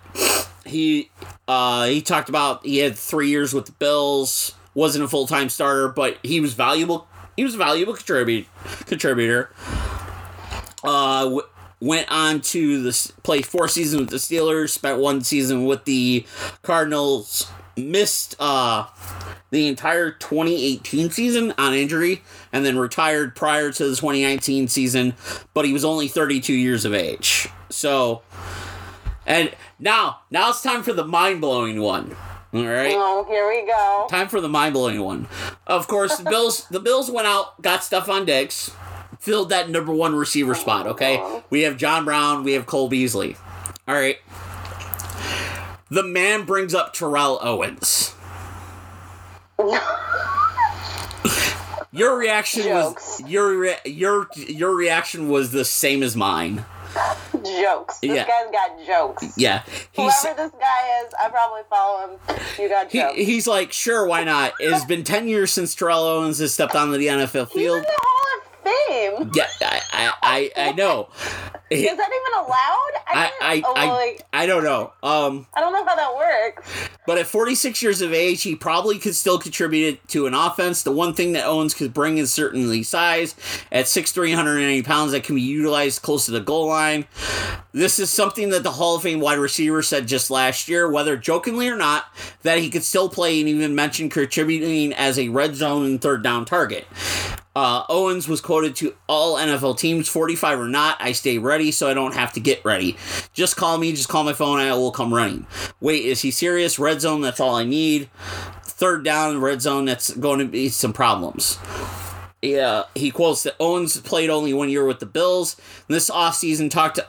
he uh, he talked about he had three years with the Bills, wasn't a full time starter, but he was valuable. He was a valuable contributor. Uh, w- went on to the play four seasons with the Steelers. Spent one season with the Cardinals. Missed uh, the entire 2018 season on injury, and then retired prior to the 2019 season. But he was only 32 years of age. So, and now now it's time for the mind blowing one. All right Oh, here we go. time for the mind blowing one. Of course, the Bills the Bills went out, got Stefon Diggs, filled that number one receiver spot. Okay, uh-huh. we have John Brown, we have Cole Beasley. All right. The man brings up Terrell Owens. Your reaction Jokes. was your re- your your reaction was the same as mine. Jokes. This Yeah. guy's got jokes. Yeah, he's Whoever this guy is, I probably follow him. You got he, jokes. he's like, sure, why not? It's been ten years since Terrell Owens has stepped onto the NFL He's in field. the Hall of Fame. Yeah, I, I, I, I know. Is that even allowed? I, I, didn't- oh, I, like, I don't know. Um, I don't know how that works. but at 46 years of age, he probably could still contribute to an offense. The one thing that Owens could bring is certainly size. At 6'3", 180 pounds, that can be utilized close to the goal line. This is something that the Hall of Fame wide receiver said just last year, whether jokingly or not, that he could still play and even mentioned contributing as a red zone and third down target. Uh, Owens was quoted to all NFL teams, 45 or not, I stay ready so I don't have to get ready. Just call me, just call my phone, I will come running. Wait, is he serious? Red zone, that's all I need. Third down, red zone, that's going to be some problems. Yeah, he quotes that Owens played only one year with the Bills. And This offseason talked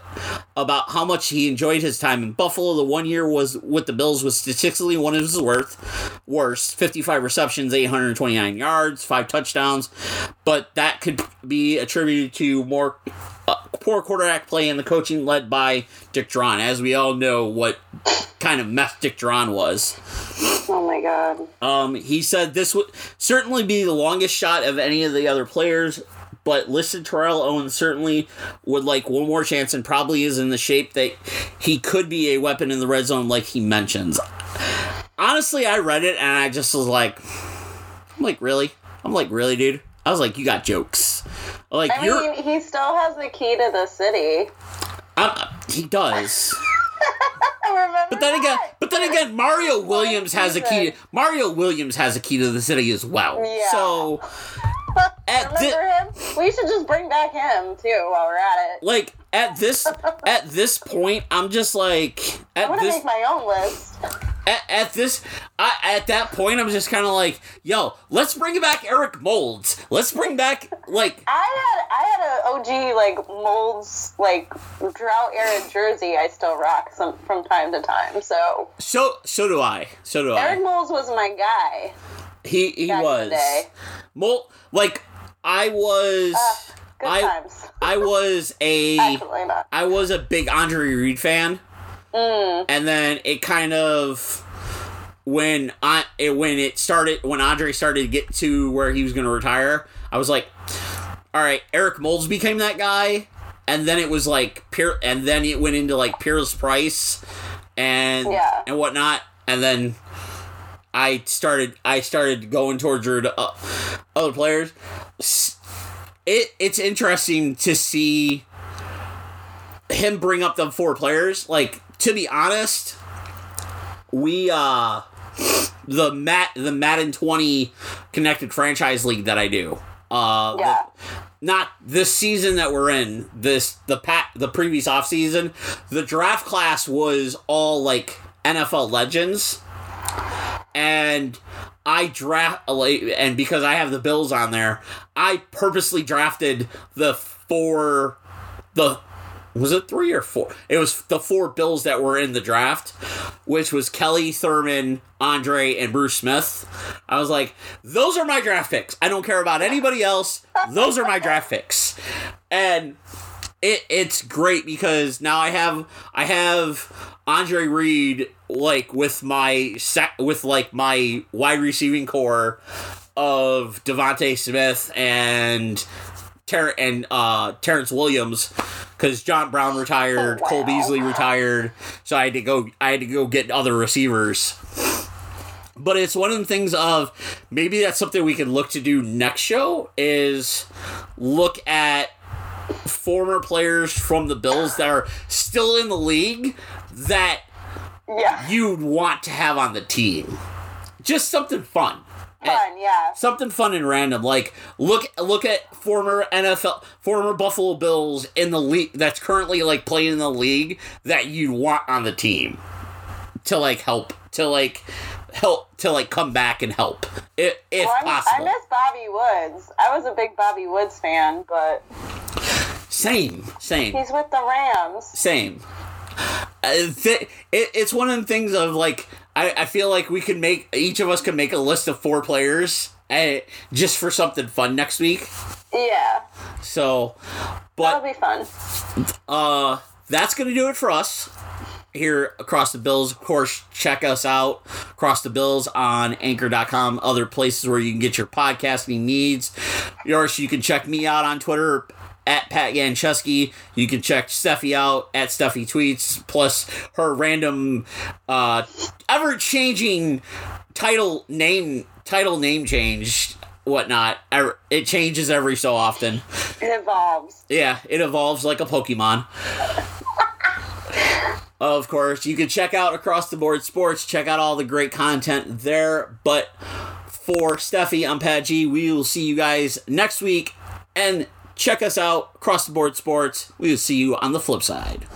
about how much he enjoyed his time in Buffalo. The one year was with the Bills was statistically one of his worth worst. 55 receptions, 829 yards, five touchdowns. But that could be attributed to more uh, poor quarterback play and the coaching led by Dick Jauron. As we all know what kind of mess Dick Jauron was. Oh my god. Um, he said this would certainly be the longest shot of any of the other players, but listed Terrell Owens certainly would like one more chance and probably is in the shape that he could be a weapon in the red zone, like he mentions. honestly, I read it and I just was like, I'm like, really? I'm like, really, dude? I was like, you got jokes. Like I you're, mean, he still has the key to the city. He does. Remember But then again, that? but then again, Mario Williams has a key. Mario Williams has a key to the city as well. Yeah. So at thi- Remember him? We should just bring back him too while we're at it. like at this at this point, I'm just like I want this make my own list. At, at this I, at that point, I'm just kind of like, yo, let's bring back Eric Moulds. Let's bring back like I had I had a OG like moulds like drought era jersey I still rock some from time to time. So so so do I. So do I Eric I. Moulds was my guy. He he back in the was day. Mol like I was Good I times. I was a. I was a big Andre Reed fan, Mm. and then it kind of when I it, when it started when Andre started to get to where he was going to retire, I was like, all right, Eric Moulds became that guy, and then it was like Pier, and then it went into like Peerless Price, and Yeah. and whatnot, and then. I started. I started going towards uh, other players. It it's interesting to see him bring up the four players. Like to be honest, we uh the Mat the Madden twenty connected franchise league that I do. Uh, the- not this season that we're in. This the pat the previous off season. The draft class was all like NFL legends, and I draft and because I have the Bills on there, I purposely drafted the four the was it three or four? It was the four Bills that were in the draft, which was Kelly, Thurman, Andre, and Bruce Smith. I was like, those are my draft picks. I don't care about anybody else. Those are my draft picks. And it it's great because now I have I have Andre Reed like with my with like my wide receiving core of DeVonta Smith and Ter- and uh, Terrence Williams because John Brown retired, Cole Beasley retired, so I had to go. I had to go get other receivers. But it's one of the things of maybe that's something we can look to do next show is look at former players from the Bills that are still in the league that Yeah. you'd want to have on the team. Just something fun. Fun, yeah. something fun and random. Like look look at former NFL former Buffalo Bills in the league that's currently like playing in the league that you'd want on the team to like help to like help to like come back and help if, if Well, I, miss, I miss Bobby Woods. I was a big Bobby Woods fan, but same, same, he's with the Rams. same. Uh, th- it, it's one of the things of like I, I feel like we could make each of us could make a list of four players uh, just for something fun next week. Yeah, So, but that'll be fun. uh that's gonna do it for us here across the bills of course check us out across the bills on anchor.com other places where you can get your podcasting needs yours you can check me out on twitter at Pat Yanchusky. You can check Steffi out at Steffi Tweets, plus her random, uh, ever changing title name, title name change, whatnot. It changes every so often. It evolves. Yeah, it evolves like a Pokemon. of course, you can check out Across the Board Sports, check out all the great content there. But for Steffi, I'm Pat G. We will see you guys next week. And check us out, Across the Board Sports. We will see you on the flip side.